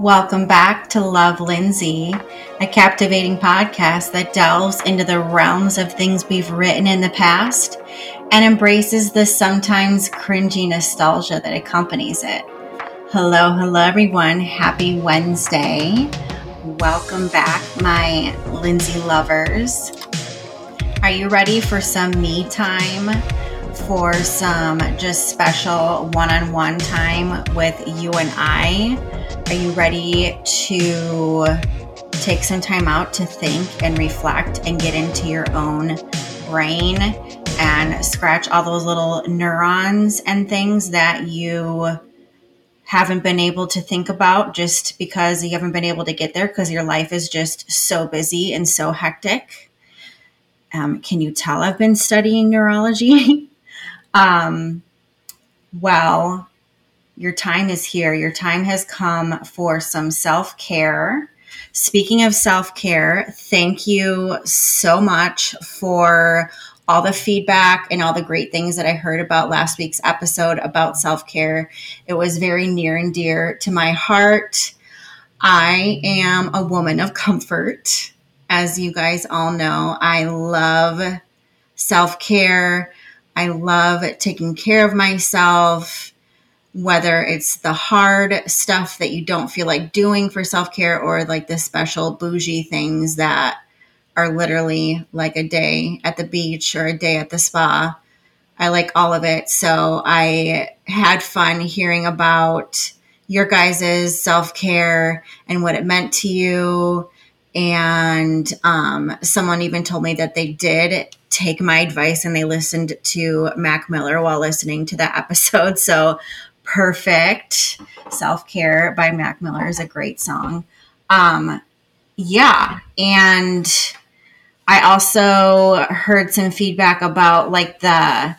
Welcome back to Love Lindsay, a captivating podcast that delves into the realms of things we've written in the past and embraces the sometimes cringy nostalgia that accompanies it. Hello, hello, everyone. Happy Wednesday. Welcome back, my Lindsay lovers. Are you ready for some me time? For some just special one on one time with you and I? Are you ready to take some time out to think and reflect and get into your own brain and scratch all those little neurons and things that you haven't been able to think about just because you haven't been able to get there because your life is just so busy and so hectic? Um, can you tell I've been studying neurology? um, well, your time is here. Your time has come for some self care. Speaking of self care, thank you so much for all the feedback and all the great things that I heard about last week's episode about self care. It was very near and dear to my heart. I am a woman of comfort. As you guys all know, I love self care. I love taking care of myself whether it's the hard stuff that you don't feel like doing for self care or like the special bougie things that are literally like a day at the beach or a day at the spa. I like all of it. So I had fun hearing about your guys' self care and what it meant to you. And um, someone even told me that they did take my advice and they listened to Mac Miller while listening to the episode. So Perfect. Self Care by Mac Miller is a great song. Um, yeah. And I also heard some feedback about like the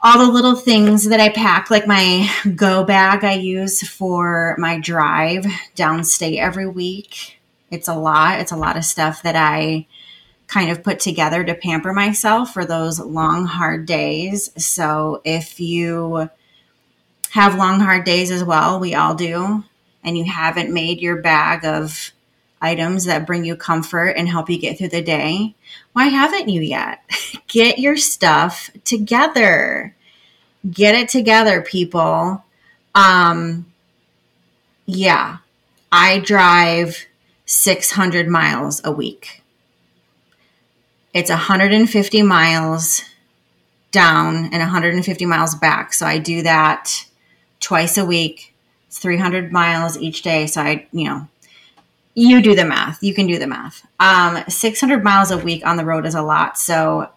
all the little things that I pack, like my go bag I use for my drive downstate every week. It's a lot. It's a lot of stuff that I kind of put together to pamper myself for those long, hard days. So if you have long, hard days as well. We all do. And you haven't made your bag of items that bring you comfort and help you get through the day. Why haven't you yet? Get your stuff together. Get it together, people. Um, yeah, I drive 600 miles a week. It's 150 miles down and 150 miles back. So I do that twice a week. It's 300 miles each day. So I, you know, you do the math. You can do the math. Um, 600 miles a week on the road is a lot. So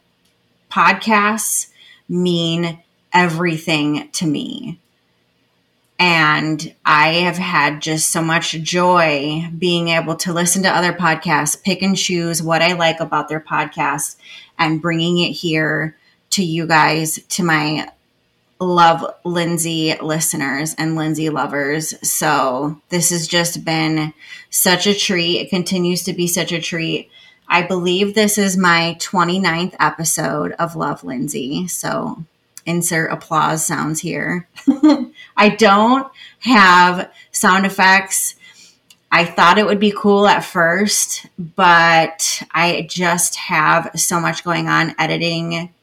podcasts mean everything to me. And I have had just so much joy being able to listen to other podcasts, pick and choose what I like about their podcast, and bringing it here to you guys, to my love Lindsay listeners and Lindsay lovers. So this has just been such a treat. It continues to be such a treat. I believe this is my 29th episode of Love Lindsay. So insert applause sounds here. I don't have sound effects. I thought it would be cool at first, but I just have so much going on editing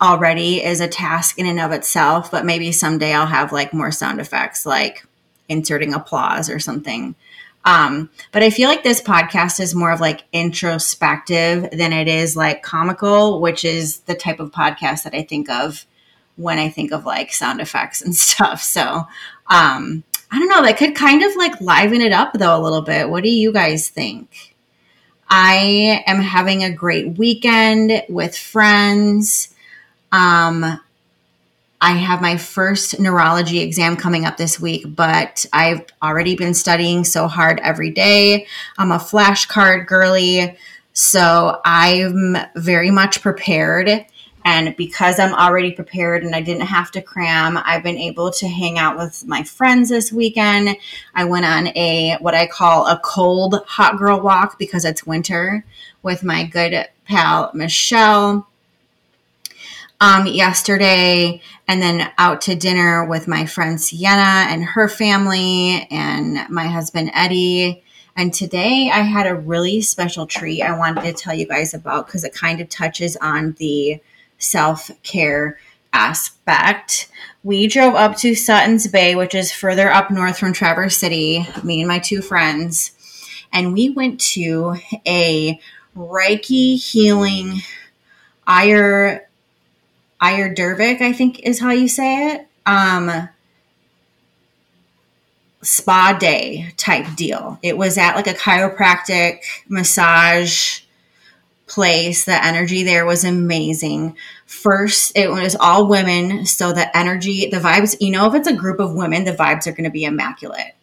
already is a task in and of itself, but maybe someday I'll have like more sound effects, like inserting applause or something. Um, but I feel like this podcast is more of like introspective than it is like comical, which is the type of podcast that I think of when I think of like sound effects and stuff. So, um, I don't know, that could kind of like liven it up though a little bit. What do you guys think? I am having a great weekend with friends. Um, I have my first neurology exam coming up this week, but I've already been studying so hard every day. I'm a flashcard girly, so I'm very much prepared. And because I'm already prepared and I didn't have to cram, I've been able to hang out with my friends this weekend. I went on a what I call a cold hot girl walk because it's winter with my good pal Michelle um, yesterday and then out to dinner with my friend Sienna and her family and my husband Eddie. And today I had a really special treat I wanted to tell you guys about because it kind of touches on the self care aspect. We drove up to Suttons Bay, which is further up north from Traverse City, me and my two friends, and we went to a Reiki healing Ayur Ayurvedic, I think is how you say it. Um, spa day type deal. It was at like a chiropractic massage place. The energy there was amazing. First, it was all women. So the energy, the vibes, you know, if it's a group of women, the vibes are going to be immaculate.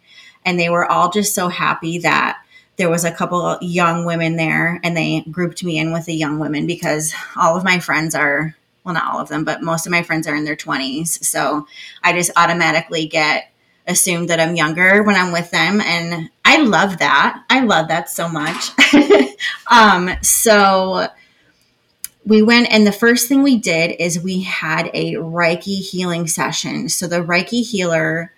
And they were all just so happy that there was a couple young women there and they grouped me in with the young women because all of my friends are well not all of them but most of my friends are in their 20s so i just automatically get assumed that i'm younger when i'm with them and i love that. I love that so much. Um, so we went and the first thing we did is we had a reiki healing session. So the reiki healer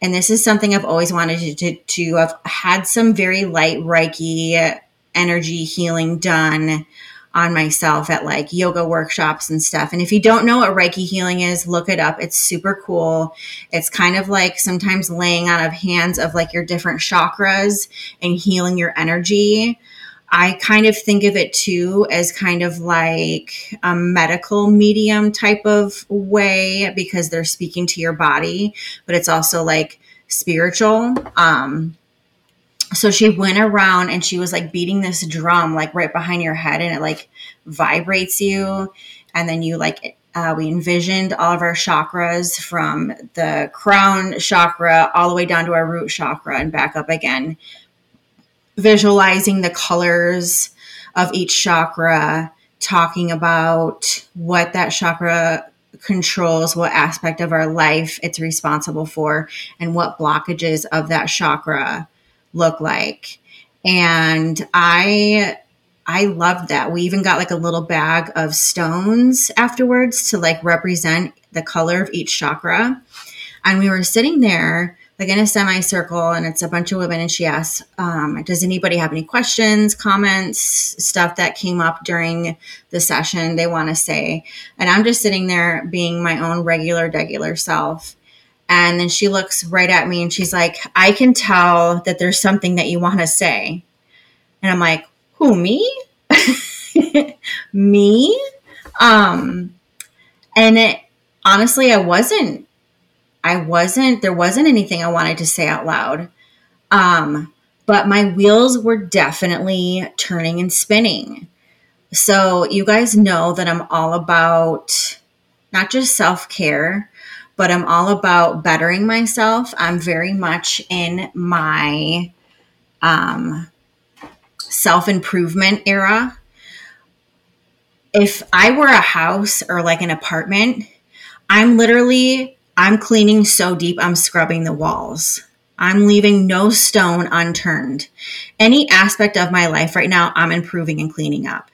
and this is something I've always wanted to, to, to have had some very light Reiki energy healing done on myself at like yoga workshops and stuff. And if you don't know what Reiki healing is, look it up. It's super cool. It's kind of like sometimes laying out of hands of like your different chakras and healing your energy. I kind of think of it too as kind of like a medical medium type of way because they're speaking to your body, but it's also like spiritual. Um, so she went around and she was like beating this drum like right behind your head and it like vibrates you. And then you like uh, we envisioned all of our chakras from the crown chakra all the way down to our root chakra and back up again. Visualizing the colors of each chakra talking about what that chakra controls what aspect of our life it's responsible for and what blockages of that chakra look like. And I I loved that. We even got like a little bag of stones afterwards to like represent the color of each chakra. And we were sitting there like in a semicircle and it's a bunch of women and she asks um, does anybody have any questions comments stuff that came up during the session they want to say and i'm just sitting there being my own regular regular self and then she looks right at me and she's like, I can tell that there's something that you want to say. And I'm like, who, me? me? Um, and it, honestly, I wasn't, I wasn't, there wasn't anything I wanted to say out loud. Um, but my wheels were definitely turning and spinning. So you guys know that I'm all about not just self care, but I'm all about bettering myself. I'm very much in my um, self improvement era. If I were a house or like an apartment, I'm literally I'm cleaning so deep I'm scrubbing the walls. I'm leaving no stone unturned. Any aspect of my life right now, I'm improving and cleaning up.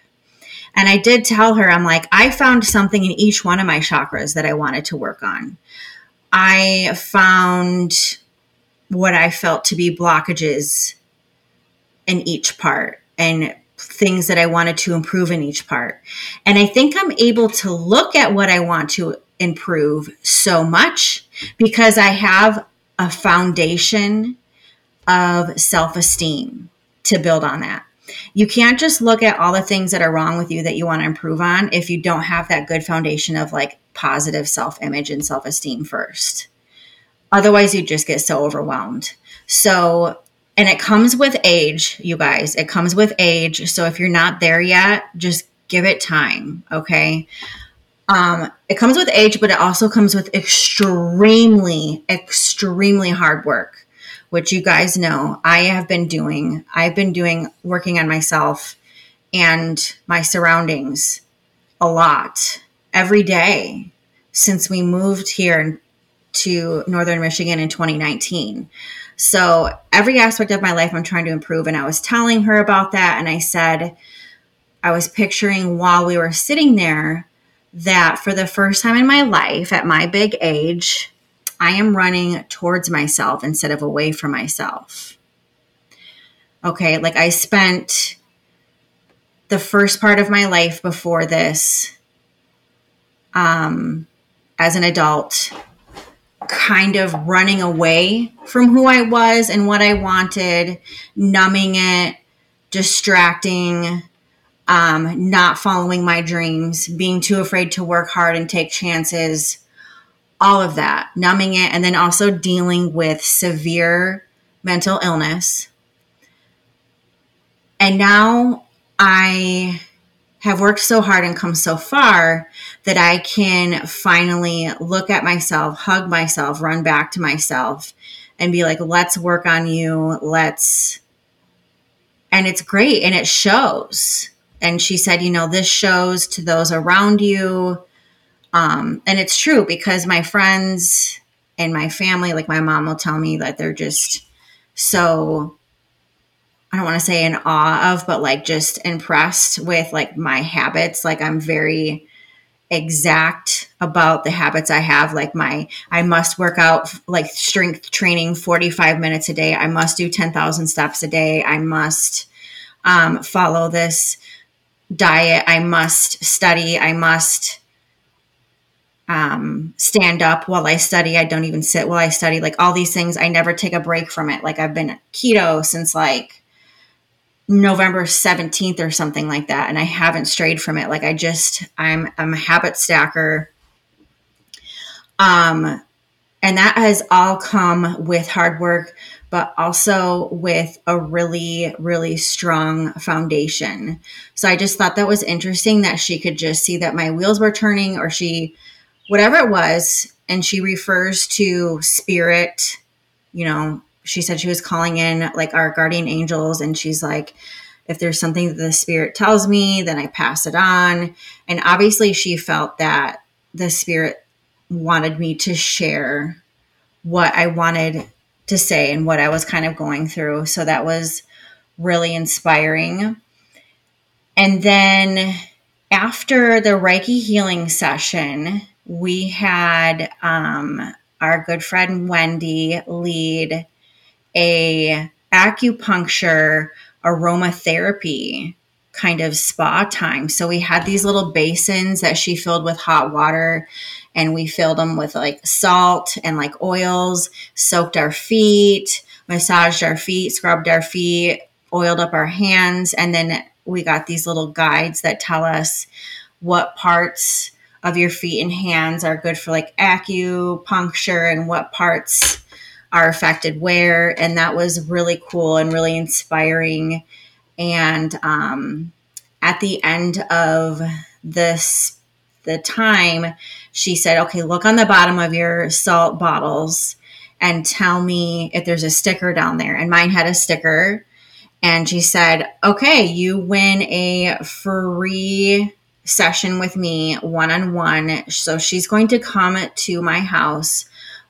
And I did tell her, I'm like, I found something in each one of my chakras that I wanted to work on. I found what I felt to be blockages in each part and things that I wanted to improve in each part. And I think I'm able to look at what I want to improve so much because I have a foundation of self esteem to build on that. You can't just look at all the things that are wrong with you that you want to improve on if you don't have that good foundation of like positive self image and self esteem first. Otherwise, you just get so overwhelmed. So, and it comes with age, you guys. It comes with age. So if you're not there yet, just give it time. Okay. Um, it comes with age, but it also comes with extremely, extremely hard work which you guys know I have been doing. I've been doing working on myself and my surroundings a lot every day since we moved here to Northern Michigan in 2019. So, every aspect of my life I'm trying to improve. And I was telling her about that. And I said, I was picturing while we were sitting there that for the first time in my life, at my big age, I am running towards myself instead of away from myself. Okay, like I spent the first part of my life before this um, as an adult kind of running away from who I was and what I wanted, numbing it, distracting, um, not following my dreams, being too afraid to work hard and take chances, all of that, numbing it, and then also dealing with severe mental illness. And now I have worked so hard and come so far that I can finally look at myself, hug myself, run back to myself, and be like, let's work on you. Let's. And it's great and it shows. And she said, you know, this shows to those around you. Um, and it's true because my friends and my family, like my mom will tell me that they're just so I don't want to say in awe of, but like just impressed with like my habits. Like I'm very exact about the habits I have. Like my, I must work out like strength training 45 minutes a day. I must do 10,000 steps a day. I must um, follow this diet. I must study. I must um, stand up while I study. I don't even sit while I study. Like all these things, I never take a break from it. Like I've been keto since like November 17th or something like that and I haven't strayed from it. Like I just I'm I'm a habit stacker. Um and that has all come with hard work but also with a really really strong foundation. So I just thought that was interesting that she could just see that my wheels were turning or she whatever it was and she refers to spirit you know she said she was calling in like our guardian angels and she's like if there's something that the spirit tells me then i pass it on. And obviously she felt that the spirit wanted me to share what i wanted to say and what i was kind of going through. So that was really inspiring. And then after the reiki healing session we had um, our good friend wendy lead a acupuncture aromatherapy kind of spa time. So we had these little basins that she filled with hot water and we filled them with like salt and like oils, soaked our feet, massaged our feet, scrubbed our feet, oiled up our hands and then we got these little guides that tell us what parts of your feet and hands are good for like acupuncture and what parts are affected where. And that was really cool and really inspiring. And um, at the end of this, the time, she said, okay, look on the bottom of your salt bottles and tell me if there's a sticker down there. And mine had a sticker. And she said, okay, you win a free session with me one on one. So she's going to come to my house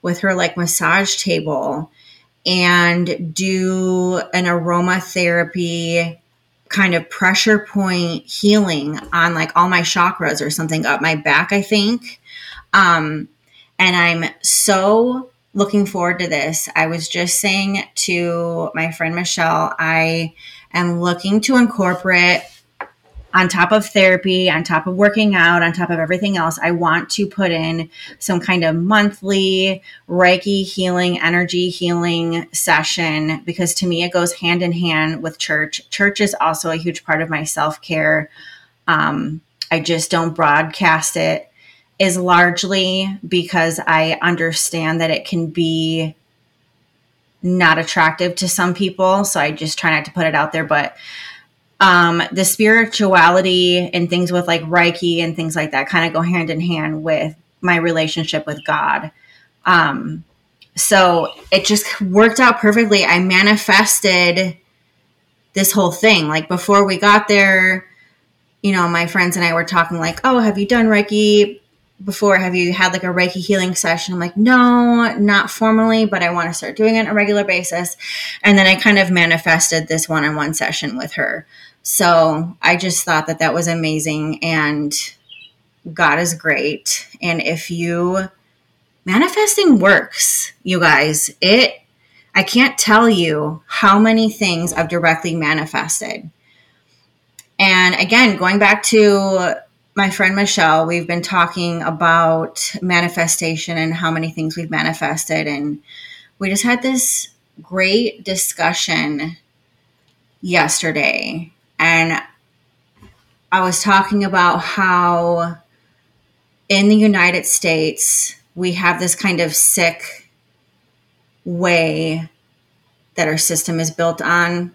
with her like massage table and do an aromatherapy kind of pressure point healing on like all my chakras or something up my back, I think. Um, and I'm so looking forward to this. I was just saying to my friend Michelle, I am looking to incorporate on top of therapy, on top of working out, on top of everything else, I want to put in some kind of monthly Reiki healing, energy healing session because to me it goes hand in hand with church. Church is also a huge part of my self care. Um, I just don't broadcast it, is largely because I understand that it can be not attractive to some people. So I just try not to put it out there. But um, the spirituality and things with like Reiki and things like that kind of go hand in hand with my relationship with God. Um, so it just worked out perfectly. I manifested this whole thing. Like before we got there, you know, my friends and I were talking like, "Oh, have you done Reiki before? Have you had like a Reiki healing session?" I'm like, "No, not formally, but I want to start doing it on a regular basis." And then I kind of manifested this one-on-one session with her. So I just thought that that was amazing. And God is great. And if you manifesting works, you guys, it I can't tell you how many things I've directly manifested. And again, going back to my friend Michelle, we've been talking about manifestation and how many things we've manifested. And we just had this great discussion yesterday. And I was talking about how in the United States, we have this kind of sick way that our system is built on.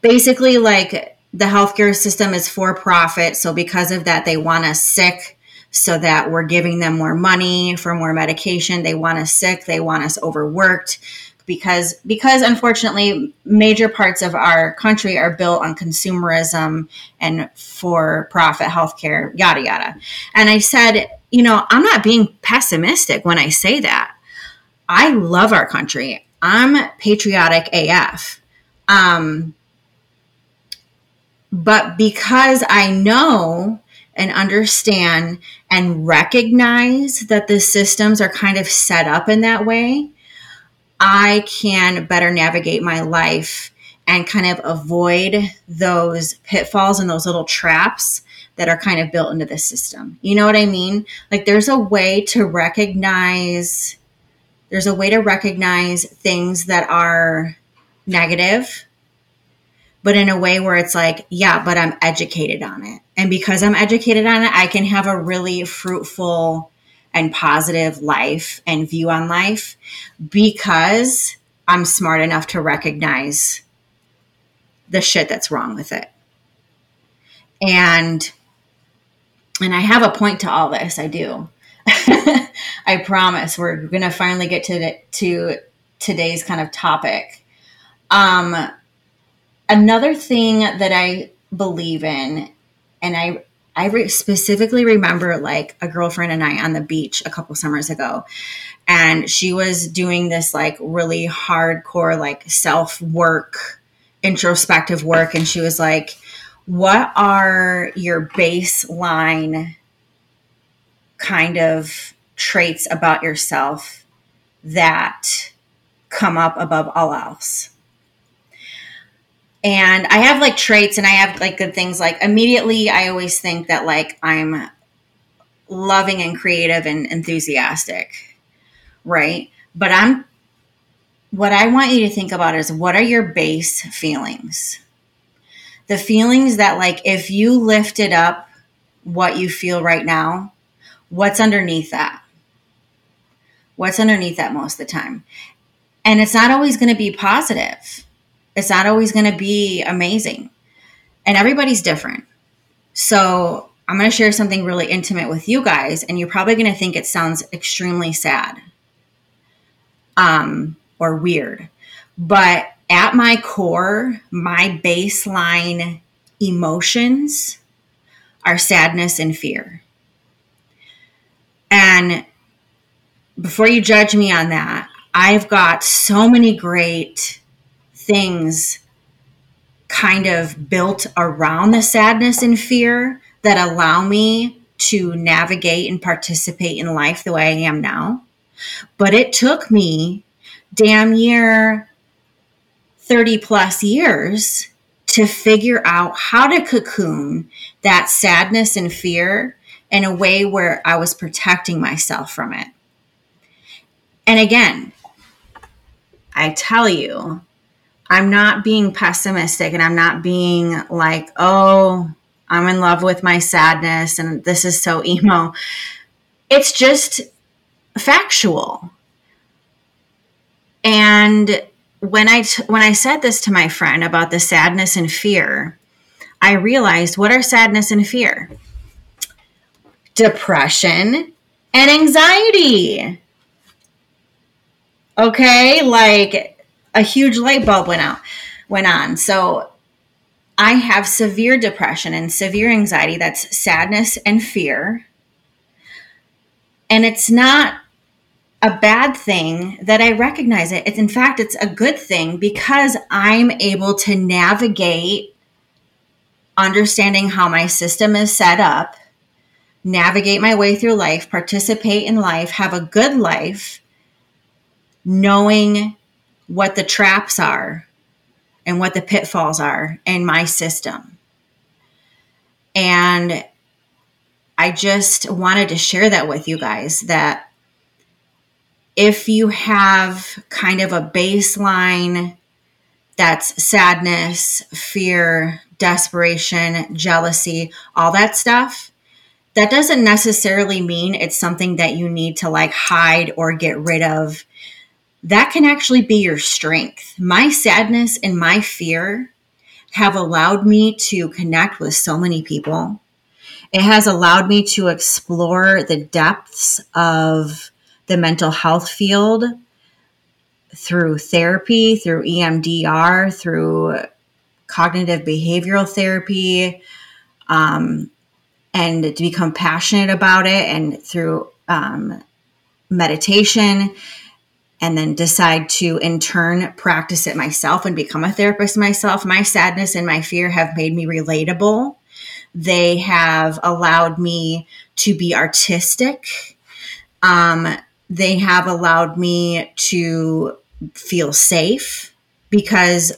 Basically, like the healthcare system is for profit. So, because of that, they want us sick so that we're giving them more money for more medication. They want us sick, they want us overworked because because unfortunately major parts of our country are built on consumerism and for profit healthcare yada yada. And i said you know i'm not being pessimistic when i say that. I love our country. I'm patriotic af um, but because i know and understand and recognize that the systems are kind of set up in that way I can better navigate my life and kind of avoid those pitfalls and those little traps that are kind of built into the system. You know what I mean? Like there's a way to recognize there's a way to recognize things that are negative but in a way where it's like, yeah, but I'm educated on it. And because I'm educated on it, I can have a really fruitful and positive life and view on life because I'm smart enough to recognize the shit that's wrong with it. And and I have a point to all this. I do. I promise we're going to finally get to the, to today's kind of topic. Um another thing that I believe in and I I re- specifically remember like a girlfriend and I on the beach a couple summers ago. And she was doing this like really hardcore, like self work, introspective work. And she was like, What are your baseline kind of traits about yourself that come up above all else? And I have like traits and I have like good things. Like immediately, I always think that like I'm loving and creative and enthusiastic, right? But I'm what I want you to think about is what are your base feelings? The feelings that like if you lifted up what you feel right now, what's underneath that? What's underneath that most of the time? And it's not always going to be positive it's not always going to be amazing. And everybody's different. So I'm going to share something really intimate with you guys, and you're probably going to think it sounds extremely sad um, or weird. But at my core, my baseline emotions are sadness and fear. And before you judge me on that, I've got so many great things kind of built around the sadness and fear that allow me to navigate and participate in life the way I am now. But it took me damn near 30 plus years to figure out how to cocoon that sadness and fear in a way where I was protecting myself from it. And again, I tell you, I'm not being pessimistic and I'm not being like, oh, I'm in love with my sadness and this is so emo. It's just factual. And when I t- when I said this to my friend about the sadness and fear, I realized what are sadness and fear? Depression and anxiety. Okay, like a huge light bulb went out went on. So I have severe depression and severe anxiety. That's sadness and fear. And it's not a bad thing that I recognize it. It's in fact it's a good thing because I'm able to navigate understanding how my system is set up, navigate my way through life, participate in life, have a good life, knowing what the traps are and what the pitfalls are in my system. And I just wanted to share that with you guys that if you have kind of a baseline that's sadness, fear, desperation, jealousy, all that stuff, that doesn't necessarily mean it's something that you need to like hide or get rid of. That can actually be your strength. My sadness and my fear have allowed me to connect with so many people. It has allowed me to explore the depths of the mental health field through therapy, through EMDR, through cognitive behavioral therapy, um, and to become passionate about it, and through um, meditation, and then decide to in turn practice it myself and become a therapist myself. My sadness and my fear have made me relatable. They have allowed me to be artistic. Um, they have allowed me to feel safe because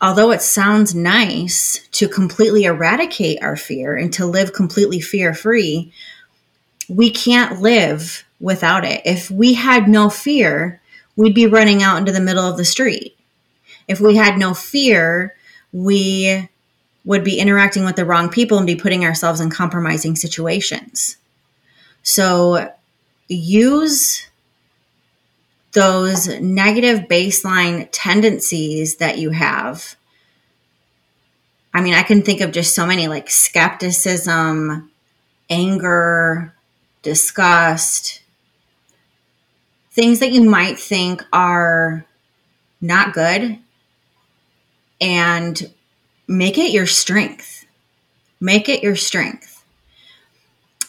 although it sounds nice to completely eradicate our fear and to live completely fear free, we can't live without it. If we had no fear, we'd be running out into the middle of the street. If we had no fear, we would be interacting with the wrong people and be putting ourselves in compromising situations. So use those negative baseline tendencies that you have. I mean, I can think of just so many like skepticism, anger, disgust, things that you might think are not good, and make it your strength. Make it your strength.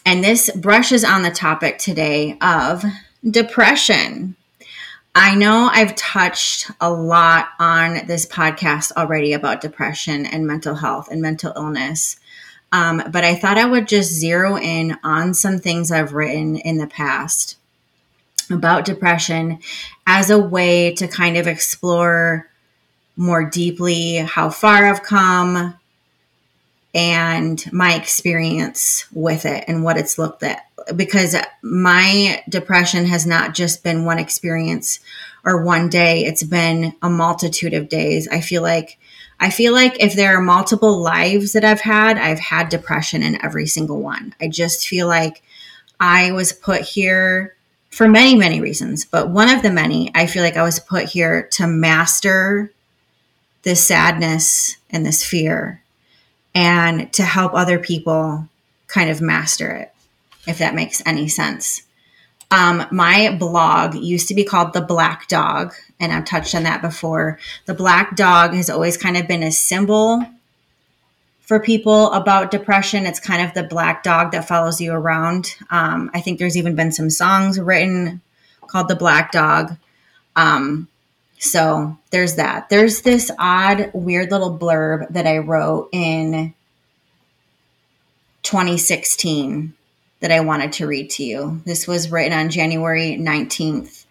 And this brushes on the topic today of depression. I know I've touched a lot on this podcast already about depression and mental health and mental illness. Um, but I thought I would just zero in on some things I've written in the past about depression as a way to kind of explore more deeply how far I've come and my experience with it and what it's looked at. Because my depression has not just been one experience or one day. It's been a multitude of days. I feel like i feel like if there are multiple lives that i've had i've had depression in every single one i just feel like i was put here for many many reasons but one of the many i feel like i was put here to master this sadness and this fear and to help other people kind of master it if that makes any sense. Um, my blog used to be called The Black Dog, and I've touched on that before. The Black Dog has always kind of been a symbol for people about depression. It's kind of the black dog that follows you around. Um, I think there's even been some songs written called The Black Dog. Um, so there's that. There's this odd, weird little blurb that I wrote in 2016 that I wanted to read to you. This was written on January 19th,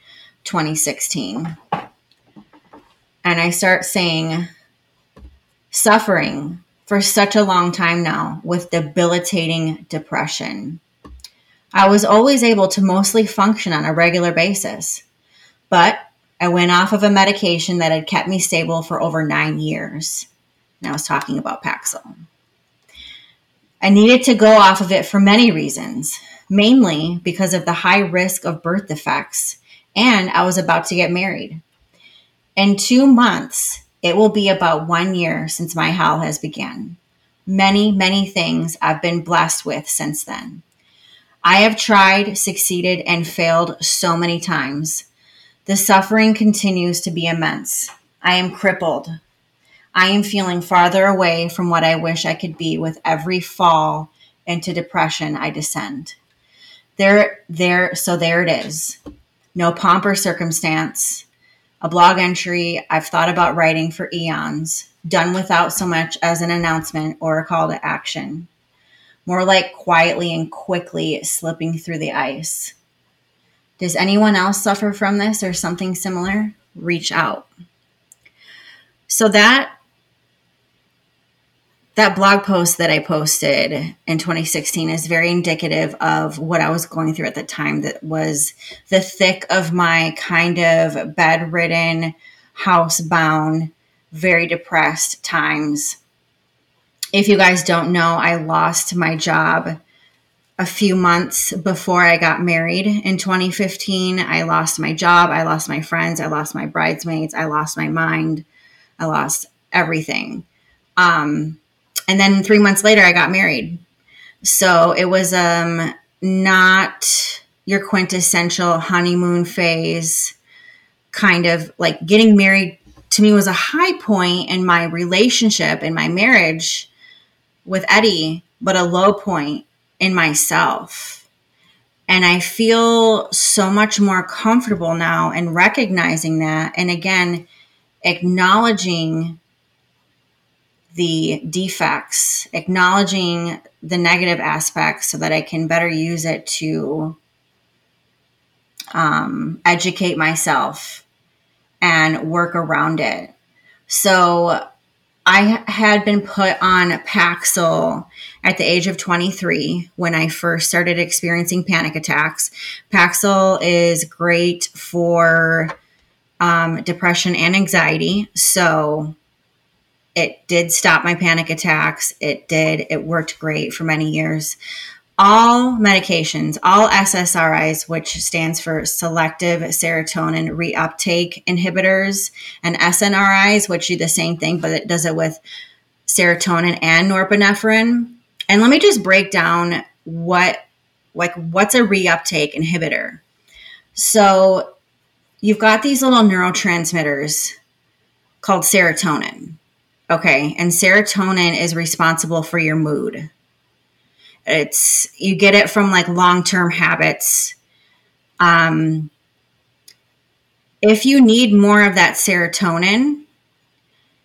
2016. And I start saying, suffering for such a long time now with debilitating depression. I was always able to mostly function on a regular basis, but I went off of a medication that had kept me stable for over nine years. And I was talking about Paxil. I needed to go off of it for many reasons, mainly because of the high risk of birth defects, and I was about to get married. In two months, it will be about one year since my hell has begun. Many, many things I've been blessed with since then. I have tried, succeeded, and failed so many times. The suffering continues to be immense. I am crippled, I am feeling farther away from what I wish I could be with every fall into depression I descend. There, there, so there it is. No pomp or circumstance. A blog entry I've thought about writing for eons, done without so much as an announcement or a call to action. more like quietly and quickly slipping through the ice. Does anyone else suffer from this or something similar? Reach out. So that that blog post that I posted in 2016 is very indicative of what I was going through at the time that was the thick of my kind of bedridden, housebound, very depressed times. If you guys don't know, I lost my job a few months before I got married in 2015. I lost my job, I lost my friends, I lost my bridesmaids, I lost my mind, I lost everything. Um, and then three months later, I got married. So it was um, not your quintessential honeymoon phase kind of like getting married to me was a high point in my relationship in my marriage with Eddie, but a low point in myself. And I feel so much more comfortable now in recognizing that. And again, acknowledging the defects, acknowledging the negative aspects so that I can better use it to um, educate myself and work around it. So I had been put on Paxil at the age of 23 when I first started experiencing panic attacks. Paxil is great for um, depression and anxiety. So it did stop my panic attacks. It did. It worked great for many years. All medications, all SSRIs, which stands for selective serotonin reuptake inhibitors, and SNRIs, which do the same thing, but it does it with serotonin and norepinephrine. And let me just break down what like what's a reuptake inhibitor. So you've got these little neurotransmitters called serotonin. Okay. And serotonin is responsible for your mood. It's, you get it from like long term habits. Um, if you need more of that serotonin,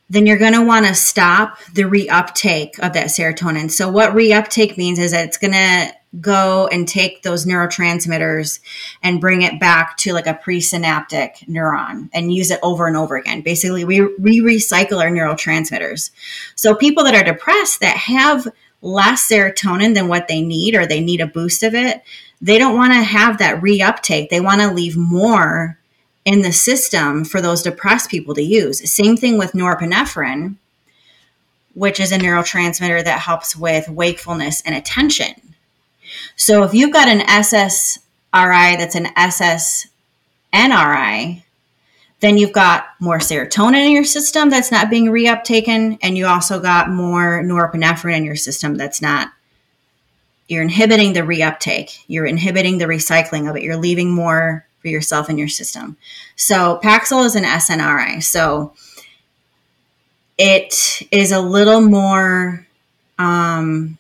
then you're going to want to stop the reuptake of that serotonin. So, what reuptake means is that it's going to go and take those neurotransmitters and bring it back to like a presynaptic neuron and use it over and over again. Basically, we, we recycle our neurotransmitters. So, people that are depressed that have less serotonin than what they need or they need a boost of it, they don't want to have that reuptake. They want to leave more in the system for those depressed people to use. Same thing with norepinephrine, which is a neurotransmitter that helps with wakefulness and attention. So if you've got an SSRI that's an SSNRI, then you've got more serotonin in your system that's not being reuptaken, and you also got more norepinephrine in your system that's not. You're inhibiting the reuptake. You're inhibiting the recycling of it. You're leaving more for yourself in your system. So Paxil is an SNRI. So it is a little more um,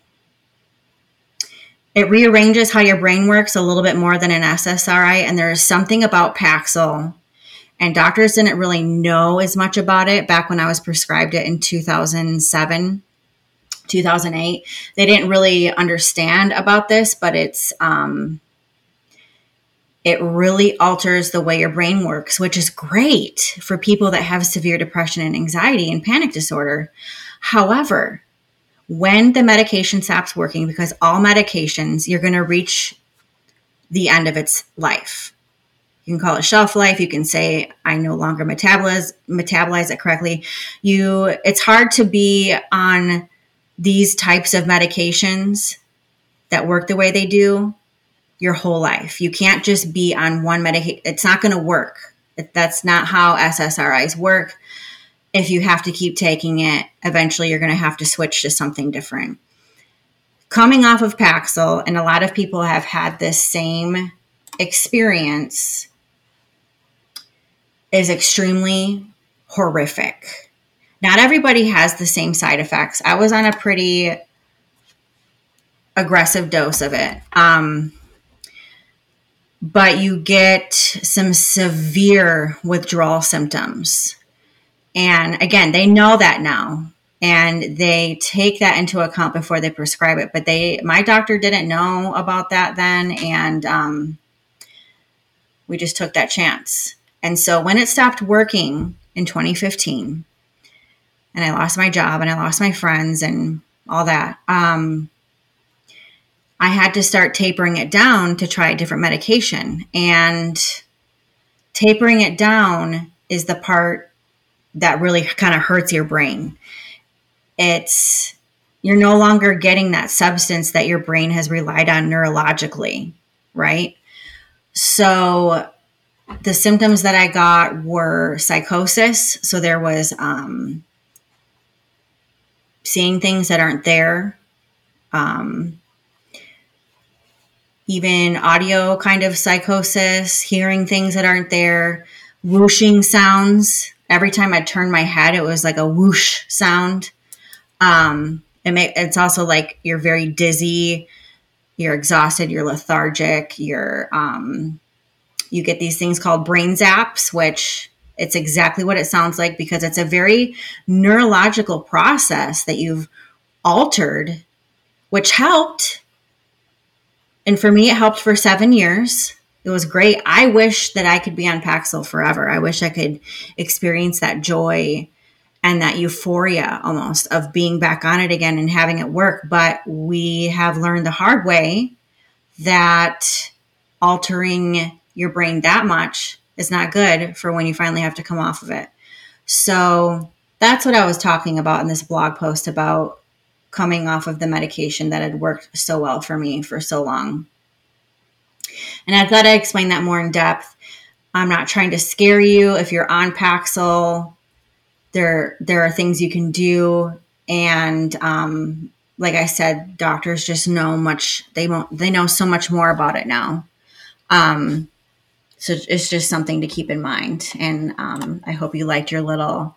it rearranges how your brain works a little bit more than an SSRI. And there's something about Paxil, and doctors didn't really know as much about it back when I was prescribed it in 2007, 2008. They didn't really understand about this, but it's, um, it really alters the way your brain works, which is great for people that have severe depression and anxiety and panic disorder. However, when the medication stops working, because all medications, you're going to reach the end of its life. You can call it shelf life. You can say, I no longer metabolize, metabolize it correctly. You, it's hard to be on these types of medications that work the way they do your whole life. You can't just be on one medication. It's not going to work. That's not how SSRIs work if you have to keep taking it, eventually you're going to have to switch to something different. Coming off of Paxil, and a lot of people have had this same experience, is extremely horrific. Not everybody has the same side effects. I was on a pretty aggressive dose of it. Um, but you get some severe withdrawal symptoms and again, they know that now. and they take that into account before they prescribe it. But they, my doctor didn't know about that then, and um, we just took that chance. And so when it stopped working in 2015, and I lost my job and I lost my friends and all that, um, I had to start tapering it down to try a different medication. And tapering it down is the part that really kind of hurts your brain. It's you're no longer getting that substance that your brain has relied on neurologically, right? So the symptoms that I got were psychosis. So there was um, seeing things that aren't there, um, even audio kind of psychosis, hearing things that aren't there, whooshing sounds. Every time I turned my head, it was like a whoosh sound. Um, it may, it's also like you're very dizzy, you're exhausted, you're lethargic, you're um, you get these things called brain zaps, which it's exactly what it sounds like because it's a very neurological process that you've altered, which helped. And for me, it helped for seven years. It was great. I wish that I could be on Paxil forever. I wish I could experience that joy and that euphoria almost of being back on it again and having it work. But we have learned the hard way that altering your brain that much is not good for when you finally have to come off of it. So that's what I was talking about in this blog post about coming off of the medication that had worked so well for me for so long. And I thought I'd explain that more in depth. I'm not trying to scare you. If you're on Paxil, there there are things you can do, and um, like I said, doctors just know much. They won't. They know so much more about it now. Um, so it's just something to keep in mind. And um, I hope you liked your little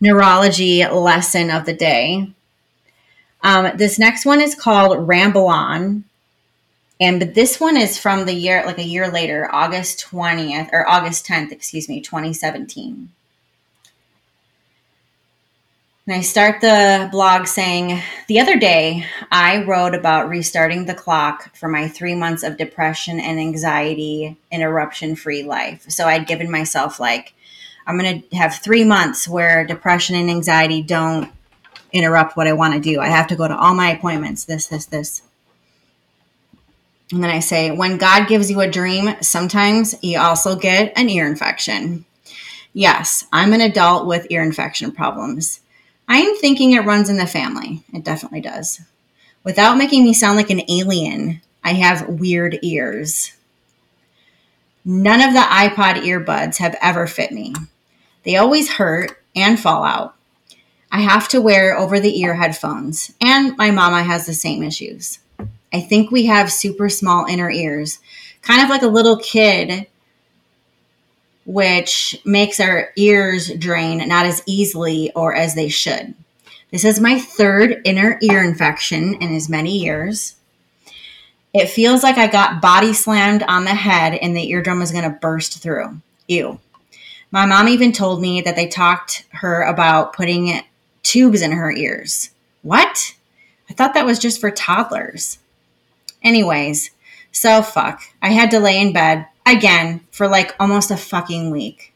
neurology lesson of the day. Um, this next one is called Ramble On. And but this one is from the year, like a year later, August 20th or August 10th, excuse me, 2017. And I start the blog saying, The other day, I wrote about restarting the clock for my three months of depression and anxiety interruption free life. So I'd given myself, like, I'm going to have three months where depression and anxiety don't interrupt what I want to do. I have to go to all my appointments, this, this, this. And then I say, when God gives you a dream, sometimes you also get an ear infection. Yes, I'm an adult with ear infection problems. I am thinking it runs in the family. It definitely does. Without making me sound like an alien, I have weird ears. None of the iPod earbuds have ever fit me. They always hurt and fall out. I have to wear over the ear headphones, and my mama has the same issues. I think we have super small inner ears, kind of like a little kid which makes our ears drain not as easily or as they should. This is my third inner ear infection in as many years. It feels like I got body slammed on the head and the eardrum is going to burst through. Ew. My mom even told me that they talked her about putting tubes in her ears. What? I thought that was just for toddlers. Anyways, so fuck. I had to lay in bed again for like almost a fucking week.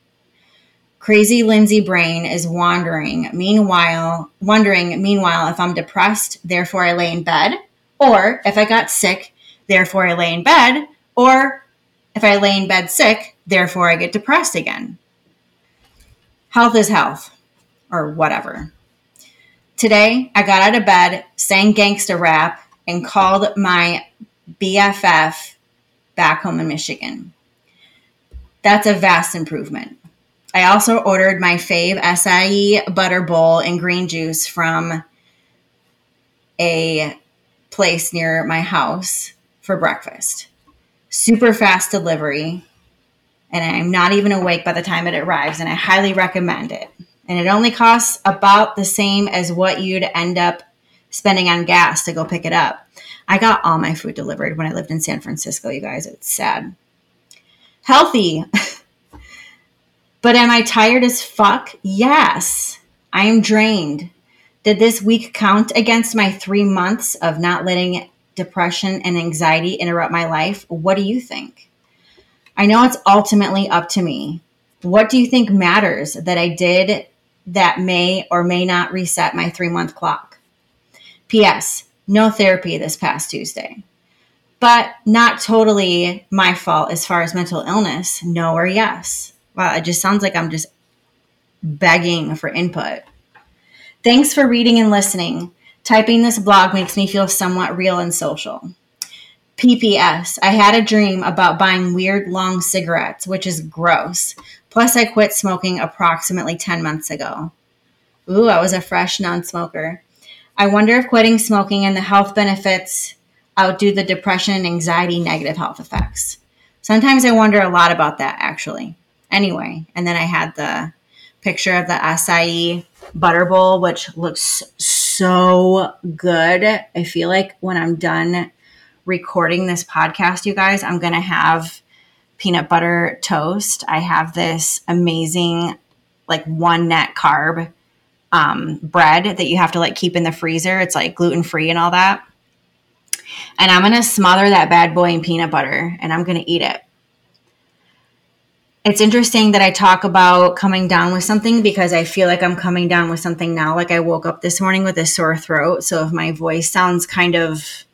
Crazy Lindsay brain is wandering. Meanwhile, wondering meanwhile if I'm depressed, therefore I lay in bed, or if I got sick, therefore I lay in bed, or if I lay in bed sick, therefore I get depressed again. Health is health, or whatever. Today, I got out of bed, sang gangsta rap, and called my BFF back home in Michigan. That's a vast improvement. I also ordered my fave acai butter bowl and green juice from a place near my house for breakfast. Super fast delivery, and I'm not even awake by the time it arrives, and I highly recommend it. And it only costs about the same as what you'd end up spending on gas to go pick it up. I got all my food delivered when I lived in San Francisco, you guys. It's sad. Healthy. but am I tired as fuck? Yes. I am drained. Did this week count against my three months of not letting depression and anxiety interrupt my life? What do you think? I know it's ultimately up to me. What do you think matters that I did that may or may not reset my three month clock? P.S. No therapy this past Tuesday. But not totally my fault as far as mental illness. No or yes. Wow, it just sounds like I'm just begging for input. Thanks for reading and listening. Typing this blog makes me feel somewhat real and social. PPS, I had a dream about buying weird long cigarettes, which is gross. Plus, I quit smoking approximately 10 months ago. Ooh, I was a fresh non smoker. I wonder if quitting smoking and the health benefits outdo the depression and anxiety negative health effects. Sometimes I wonder a lot about that, actually. Anyway, and then I had the picture of the acai butter bowl, which looks so good. I feel like when I'm done recording this podcast, you guys, I'm going to have peanut butter toast. I have this amazing, like one net carb um, bread that you have to like keep in the freezer. It's like gluten free and all that. And I'm going to smother that bad boy in peanut butter and I'm going to eat it it's interesting that I talk about coming down with something because I feel like I'm coming down with something now. Like I woke up this morning with a sore throat. So if my voice sounds kind of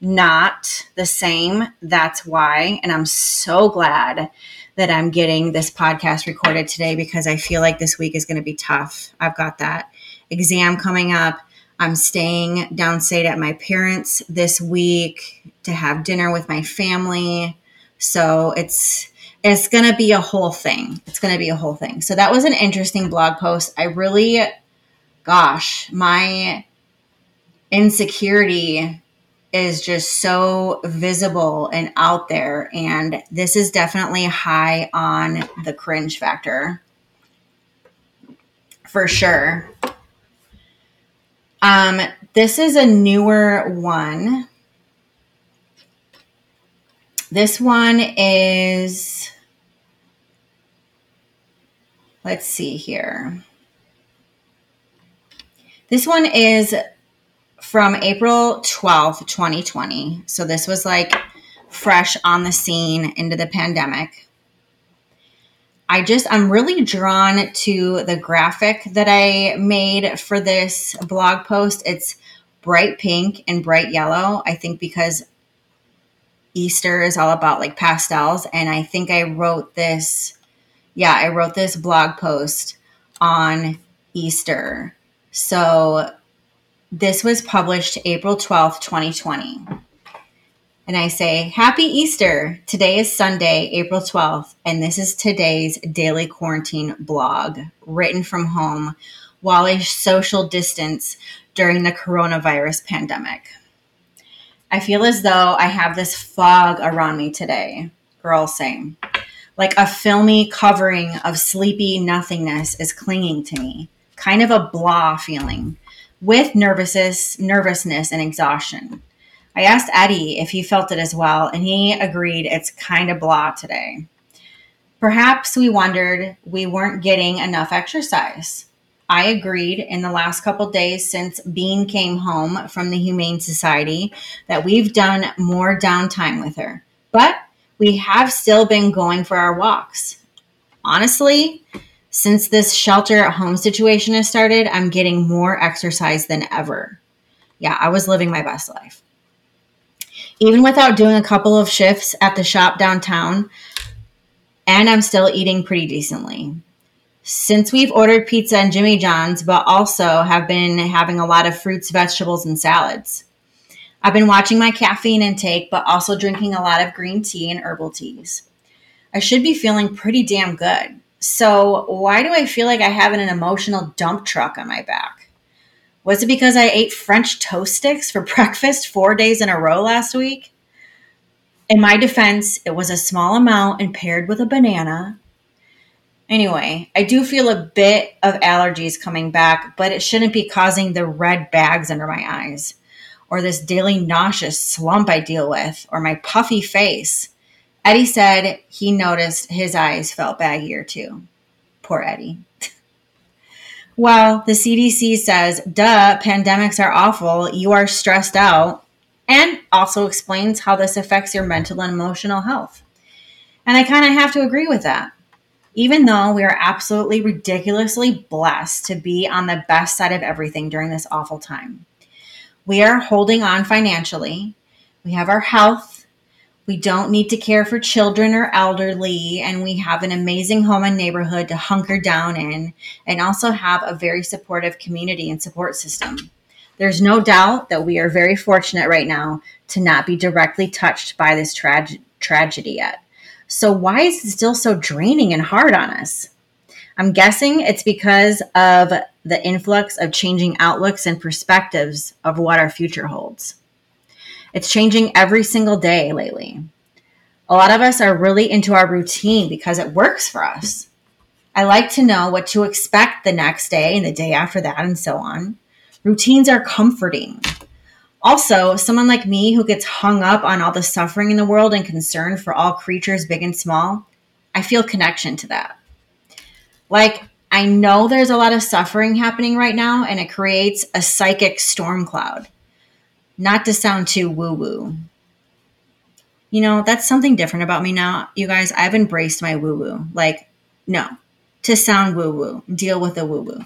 not the same, that's why. And I'm so glad that I'm getting this podcast recorded today because I feel like this week is going to be tough. I've got that exam coming up. I'm staying downstate at my parents' this week to have dinner with my family. So it's it's going to be a whole thing. It's going to be a whole thing. So that was an interesting blog post. I really, gosh, my insecurity is just so visible and out there. And this is definitely high on the cringe factor for sure. Um, this is a newer one. This one is, let's see here. This one is from April 12th, 2020. So this was like fresh on the scene into the pandemic. I just, I'm really drawn to the graphic that I made for this blog post. It's bright pink and bright yellow. I think because Easter is all about like pastels. And I think I wrote this, yeah, I wrote this blog post on Easter. So this was published April 12th, 2020. And I say, Happy Easter. Today is Sunday, April 12th, and this is today's daily quarantine blog written from home while a social distance during the coronavirus pandemic. I feel as though I have this fog around me today. Girl, same. Like a filmy covering of sleepy nothingness is clinging to me. Kind of a blah feeling with nervousness, nervousness and exhaustion. I asked Eddie if he felt it as well, and he agreed it's kind of blah today. Perhaps we wondered we weren't getting enough exercise. I agreed in the last couple days since Bean came home from the Humane Society that we've done more downtime with her. But we have still been going for our walks. Honestly, since this shelter at home situation has started, I'm getting more exercise than ever. Yeah, I was living my best life. Even without doing a couple of shifts at the shop downtown, and I'm still eating pretty decently since we've ordered pizza and Jimmy John's, but also have been having a lot of fruits, vegetables, and salads. I've been watching my caffeine intake, but also drinking a lot of green tea and herbal teas. I should be feeling pretty damn good. So, why do I feel like I have an emotional dump truck on my back? Was it because I ate French toast sticks for breakfast four days in a row last week? In my defense, it was a small amount and paired with a banana, Anyway, I do feel a bit of allergies coming back, but it shouldn't be causing the red bags under my eyes, or this daily nauseous slump I deal with, or my puffy face. Eddie said he noticed his eyes felt baggier too. Poor Eddie. Well, the CDC says, duh, pandemics are awful. You are stressed out. And also explains how this affects your mental and emotional health. And I kind of have to agree with that. Even though we are absolutely ridiculously blessed to be on the best side of everything during this awful time, we are holding on financially. We have our health. We don't need to care for children or elderly, and we have an amazing home and neighborhood to hunker down in, and also have a very supportive community and support system. There's no doubt that we are very fortunate right now to not be directly touched by this trage- tragedy yet. So, why is it still so draining and hard on us? I'm guessing it's because of the influx of changing outlooks and perspectives of what our future holds. It's changing every single day lately. A lot of us are really into our routine because it works for us. I like to know what to expect the next day and the day after that, and so on. Routines are comforting. Also, someone like me who gets hung up on all the suffering in the world and concern for all creatures, big and small, I feel connection to that. Like, I know there's a lot of suffering happening right now, and it creates a psychic storm cloud. Not to sound too woo woo. You know, that's something different about me now. You guys, I've embraced my woo woo. Like, no, to sound woo woo, deal with the woo woo.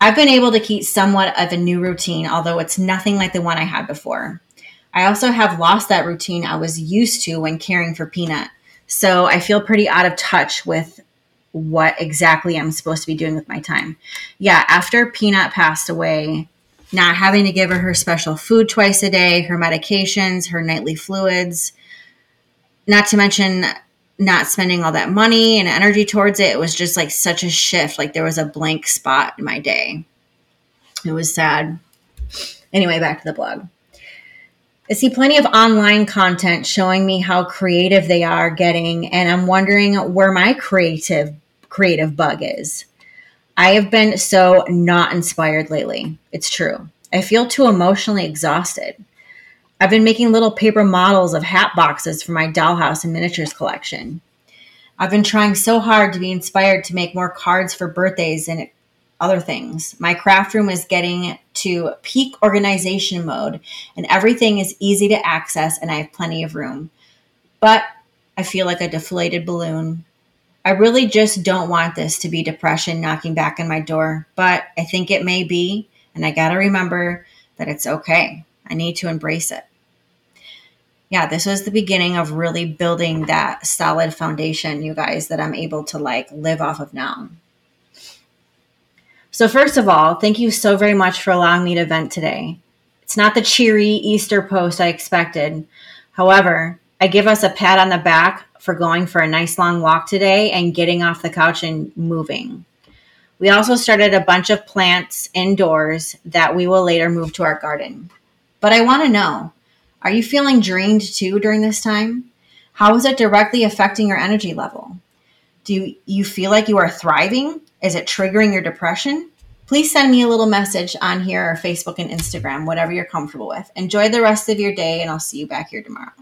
I've been able to keep somewhat of a new routine, although it's nothing like the one I had before. I also have lost that routine I was used to when caring for Peanut. So I feel pretty out of touch with what exactly I'm supposed to be doing with my time. Yeah, after Peanut passed away, not having to give her her special food twice a day, her medications, her nightly fluids, not to mention not spending all that money and energy towards it, it was just like such a shift. Like there was a blank spot in my day. It was sad. Anyway, back to the blog. I see plenty of online content showing me how creative they are getting, and I'm wondering where my creative creative bug is. I have been so not inspired lately. It's true. I feel too emotionally exhausted. I've been making little paper models of hat boxes for my dollhouse and miniatures collection. I've been trying so hard to be inspired to make more cards for birthdays and other things. My craft room is getting to peak organization mode, and everything is easy to access, and I have plenty of room. But I feel like a deflated balloon. I really just don't want this to be depression knocking back on my door, but I think it may be, and I got to remember that it's okay. I need to embrace it. Yeah, this was the beginning of really building that solid foundation, you guys, that I'm able to like live off of now. So, first of all, thank you so very much for allowing me to vent today. It's not the cheery Easter post I expected. However, I give us a pat on the back for going for a nice long walk today and getting off the couch and moving. We also started a bunch of plants indoors that we will later move to our garden. But I want to know are you feeling drained too during this time? How is it directly affecting your energy level? Do you feel like you are thriving? Is it triggering your depression? Please send me a little message on here or Facebook and Instagram, whatever you're comfortable with. Enjoy the rest of your day, and I'll see you back here tomorrow.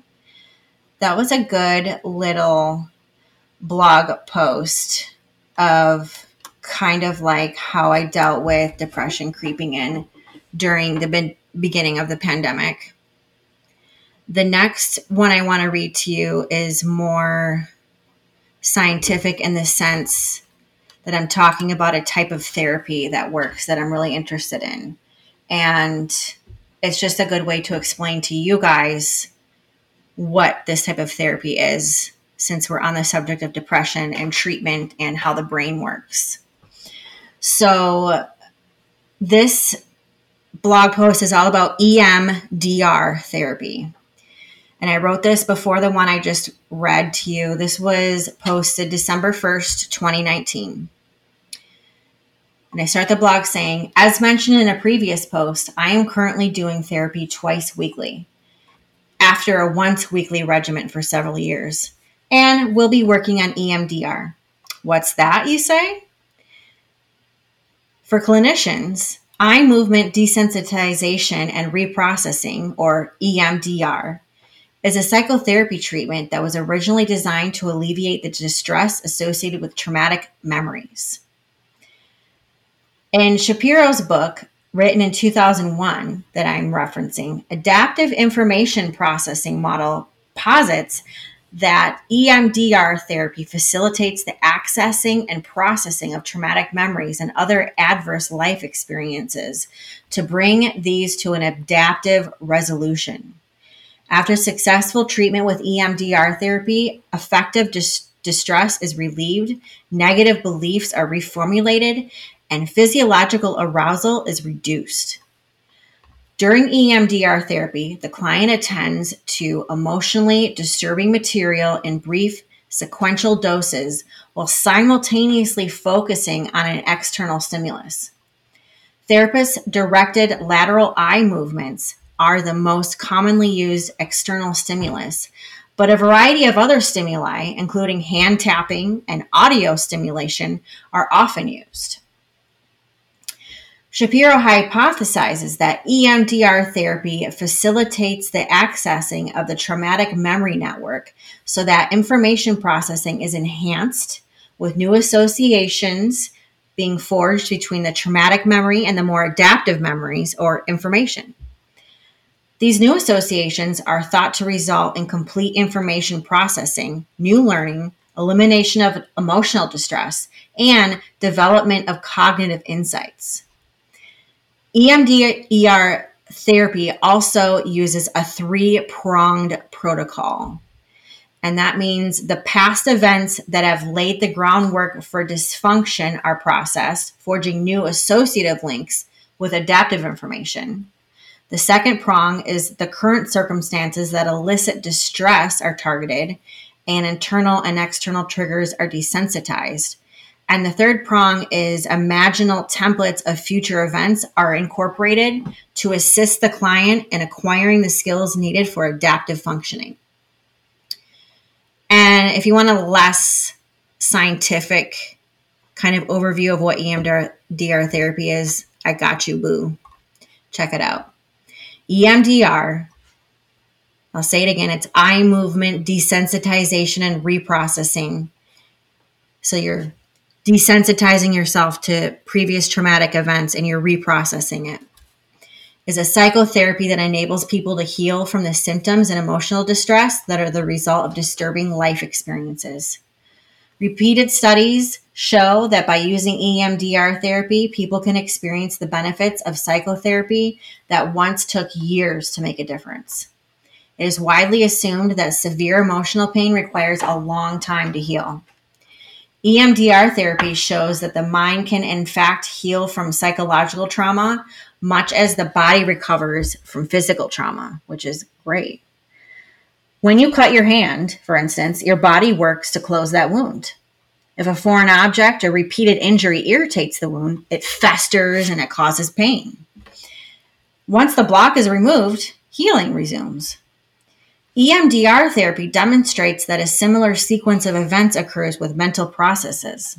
That was a good little blog post of kind of like how I dealt with depression creeping in during the beginning of the pandemic. The next one I want to read to you is more scientific in the sense that I'm talking about a type of therapy that works that I'm really interested in. And it's just a good way to explain to you guys what this type of therapy is since we're on the subject of depression and treatment and how the brain works. So, this blog post is all about EMDR therapy. And I wrote this before the one I just read to you. This was posted December 1st, 2019. And I start the blog saying, as mentioned in a previous post, I am currently doing therapy twice weekly after a once weekly regimen for several years, and we'll be working on EMDR. What's that, you say? For clinicians, eye movement desensitization and reprocessing, or EMDR, is a psychotherapy treatment that was originally designed to alleviate the distress associated with traumatic memories. In Shapiro's book, written in 2001, that I'm referencing, Adaptive Information Processing Model posits that EMDR therapy facilitates the accessing and processing of traumatic memories and other adverse life experiences to bring these to an adaptive resolution. After successful treatment with EMDR therapy, effective dis- distress is relieved, negative beliefs are reformulated, and physiological arousal is reduced. During EMDR therapy, the client attends to emotionally disturbing material in brief sequential doses while simultaneously focusing on an external stimulus. Therapist directed lateral eye movements are the most commonly used external stimulus, but a variety of other stimuli, including hand tapping and audio stimulation, are often used. Shapiro hypothesizes that EMDR therapy facilitates the accessing of the traumatic memory network so that information processing is enhanced with new associations being forged between the traumatic memory and the more adaptive memories or information. These new associations are thought to result in complete information processing, new learning, elimination of emotional distress, and development of cognitive insights. EMDR therapy also uses a three pronged protocol. And that means the past events that have laid the groundwork for dysfunction are processed, forging new associative links with adaptive information. The second prong is the current circumstances that elicit distress are targeted, and internal and external triggers are desensitized. And the third prong is imaginal templates of future events are incorporated to assist the client in acquiring the skills needed for adaptive functioning. And if you want a less scientific kind of overview of what EMDR therapy is, I got you, boo. Check it out. EMDR, I'll say it again, it's eye movement desensitization and reprocessing. So you're desensitizing yourself to previous traumatic events and you're reprocessing it is a psychotherapy that enables people to heal from the symptoms and emotional distress that are the result of disturbing life experiences. Repeated studies show that by using EMDR therapy, people can experience the benefits of psychotherapy that once took years to make a difference. It is widely assumed that severe emotional pain requires a long time to heal. EMDR therapy shows that the mind can, in fact, heal from psychological trauma much as the body recovers from physical trauma, which is great. When you cut your hand, for instance, your body works to close that wound. If a foreign object or repeated injury irritates the wound, it festers and it causes pain. Once the block is removed, healing resumes. EMDR therapy demonstrates that a similar sequence of events occurs with mental processes.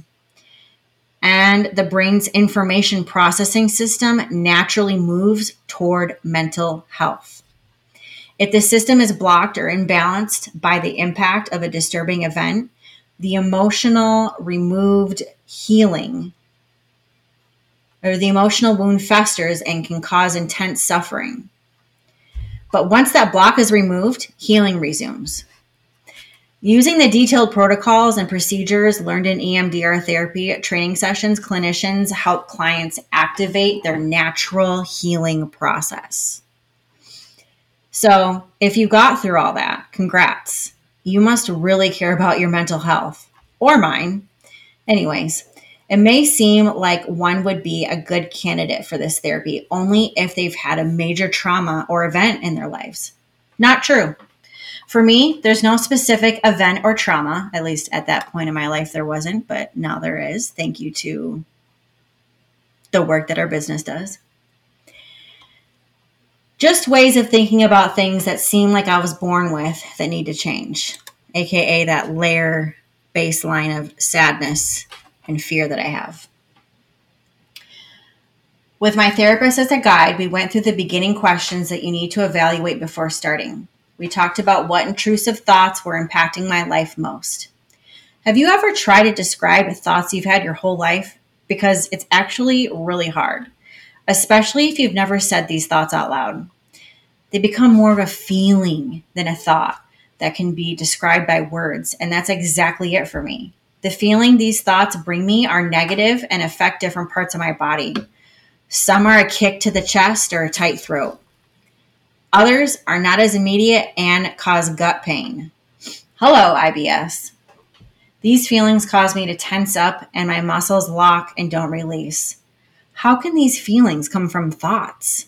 And the brain's information processing system naturally moves toward mental health. If the system is blocked or imbalanced by the impact of a disturbing event, the emotional removed healing or the emotional wound festers and can cause intense suffering. But once that block is removed, healing resumes. Using the detailed protocols and procedures learned in EMDR therapy training sessions, clinicians help clients activate their natural healing process. So, if you got through all that, congrats. You must really care about your mental health or mine. Anyways, it may seem like one would be a good candidate for this therapy only if they've had a major trauma or event in their lives. Not true. For me, there's no specific event or trauma, at least at that point in my life, there wasn't, but now there is. Thank you to the work that our business does. Just ways of thinking about things that seem like I was born with that need to change, aka that layer baseline of sadness and fear that I have. With my therapist as a guide, we went through the beginning questions that you need to evaluate before starting. We talked about what intrusive thoughts were impacting my life most. Have you ever tried to describe thoughts you've had your whole life? because it's actually really hard, especially if you've never said these thoughts out loud. They become more of a feeling than a thought that can be described by words, and that's exactly it for me. The feeling these thoughts bring me are negative and affect different parts of my body. Some are a kick to the chest or a tight throat. Others are not as immediate and cause gut pain. Hello, IBS. These feelings cause me to tense up and my muscles lock and don't release. How can these feelings come from thoughts?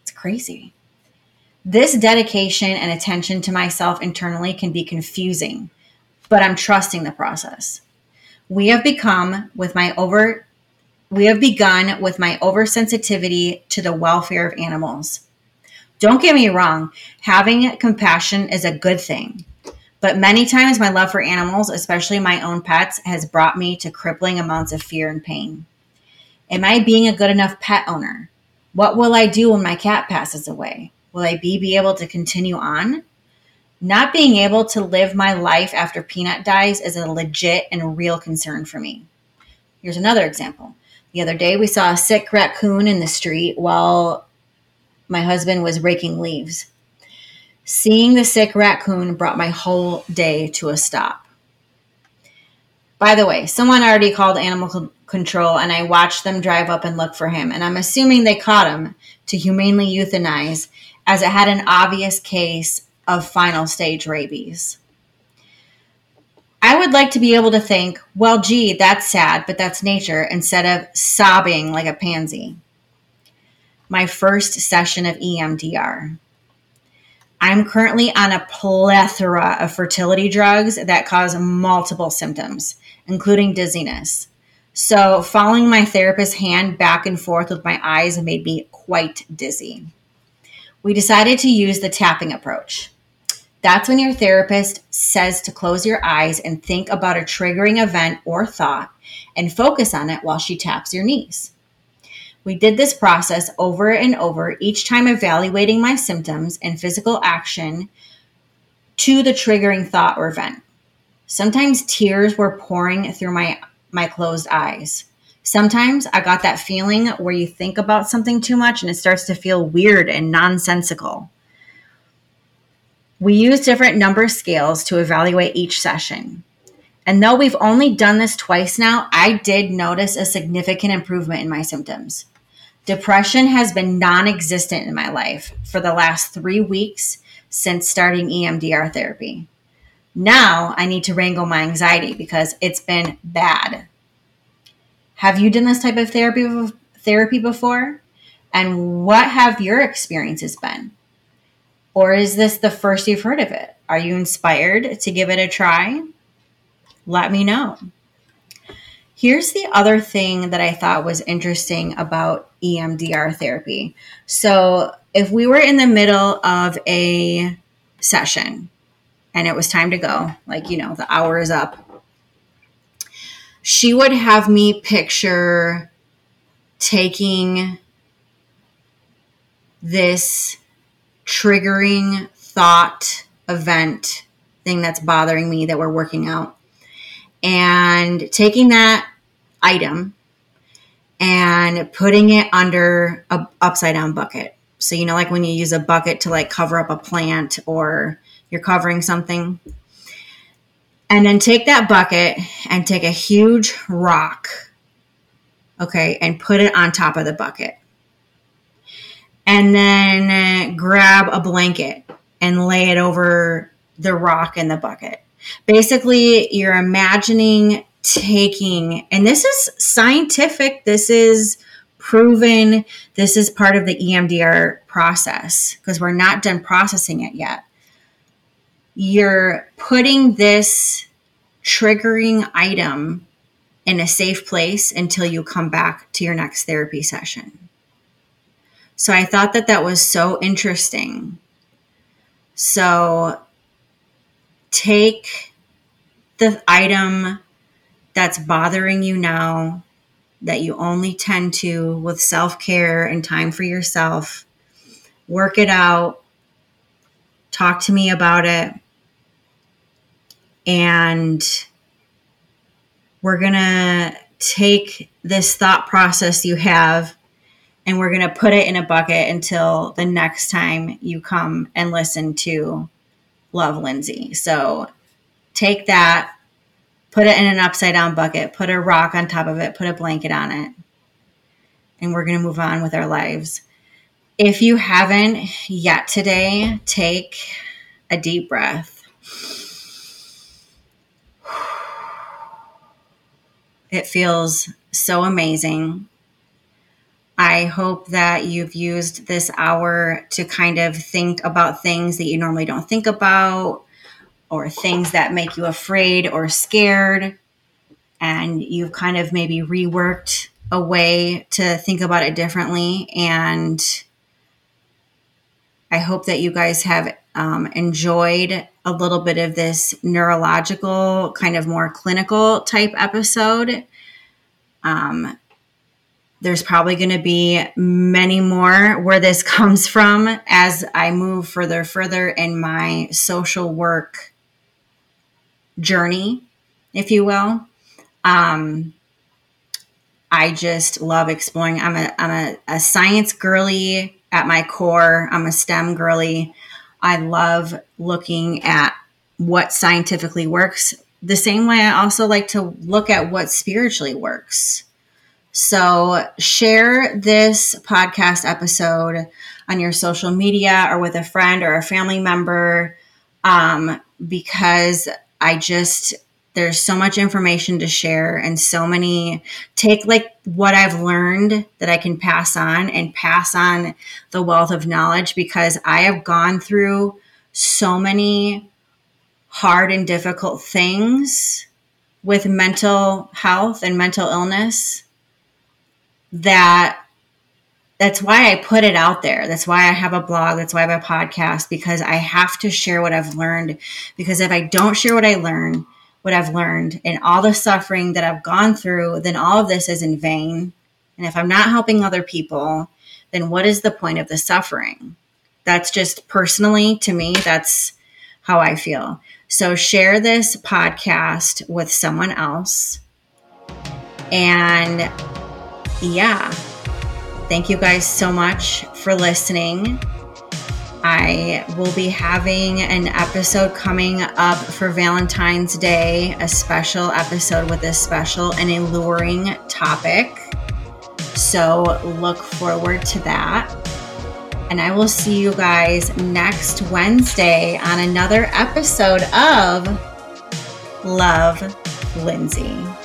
It's crazy. This dedication and attention to myself internally can be confusing, but I'm trusting the process. We have become with my over we have begun with my oversensitivity to the welfare of animals. Don't get me wrong, having compassion is a good thing. But many times, my love for animals, especially my own pets, has brought me to crippling amounts of fear and pain. Am I being a good enough pet owner? What will I do when my cat passes away? Will I be, be able to continue on? Not being able to live my life after Peanut dies is a legit and real concern for me. Here's another example. The other day, we saw a sick raccoon in the street while my husband was raking leaves. Seeing the sick raccoon brought my whole day to a stop. By the way, someone already called animal control and I watched them drive up and look for him. And I'm assuming they caught him to humanely euthanize as it had an obvious case of final stage rabies. I would like to be able to think, well, gee, that's sad, but that's nature, instead of sobbing like a pansy. My first session of EMDR. I'm currently on a plethora of fertility drugs that cause multiple symptoms, including dizziness. So, following my therapist's hand back and forth with my eyes made me quite dizzy. We decided to use the tapping approach. That's when your therapist says to close your eyes and think about a triggering event or thought and focus on it while she taps your knees. We did this process over and over, each time evaluating my symptoms and physical action to the triggering thought or event. Sometimes tears were pouring through my, my closed eyes. Sometimes I got that feeling where you think about something too much and it starts to feel weird and nonsensical. We use different number scales to evaluate each session. And though we've only done this twice now, I did notice a significant improvement in my symptoms. Depression has been non existent in my life for the last three weeks since starting EMDR therapy. Now I need to wrangle my anxiety because it's been bad. Have you done this type of therapy therapy before? And what have your experiences been? Or is this the first you've heard of it? Are you inspired to give it a try? Let me know. Here's the other thing that I thought was interesting about EMDR therapy. So, if we were in the middle of a session and it was time to go, like, you know, the hour is up, she would have me picture taking this triggering thought event thing that's bothering me that we're working out and taking that item and putting it under a upside down bucket. So you know like when you use a bucket to like cover up a plant or you're covering something. And then take that bucket and take a huge rock. Okay, and put it on top of the bucket. And then uh, grab a blanket and lay it over the rock in the bucket. Basically, you're imagining taking, and this is scientific, this is proven, this is part of the EMDR process because we're not done processing it yet. You're putting this triggering item in a safe place until you come back to your next therapy session. So I thought that that was so interesting. So take the item that's bothering you now that you only tend to with self care and time for yourself. Work it out. Talk to me about it. And we're going to take this thought process you have and we're going to put it in a bucket until the next time you come and listen to Love Lindsay. So take that, put it in an upside down bucket, put a rock on top of it, put a blanket on it, and we're going to move on with our lives. If you haven't yet today, take a deep breath. It feels so amazing I hope that you've used this hour to kind of think about things that you normally don't think about or things that make you afraid or scared. And you've kind of maybe reworked a way to think about it differently. And I hope that you guys have um, enjoyed a little bit of this neurological, kind of more clinical type episode. Um, there's probably going to be many more where this comes from as I move further, further in my social work journey, if you will. Um, I just love exploring. I'm a I'm a, a science girly at my core. I'm a STEM girly. I love looking at what scientifically works. The same way I also like to look at what spiritually works. So share this podcast episode on your social media or with a friend or a family member um, because I just, there's so much information to share and so many take like what I've learned that I can pass on and pass on the wealth of knowledge because I have gone through so many hard and difficult things with mental health and mental illness that that's why I put it out there. That's why I have a blog. That's why I have a podcast because I have to share what I've learned. Because if I don't share what I learn, what I've learned, and all the suffering that I've gone through, then all of this is in vain. And if I'm not helping other people, then what is the point of the suffering? That's just personally to me, that's how I feel. So share this podcast with someone else. And yeah, thank you guys so much for listening. I will be having an episode coming up for Valentine's Day, a special episode with a special and alluring topic. So look forward to that. And I will see you guys next Wednesday on another episode of Love Lindsay.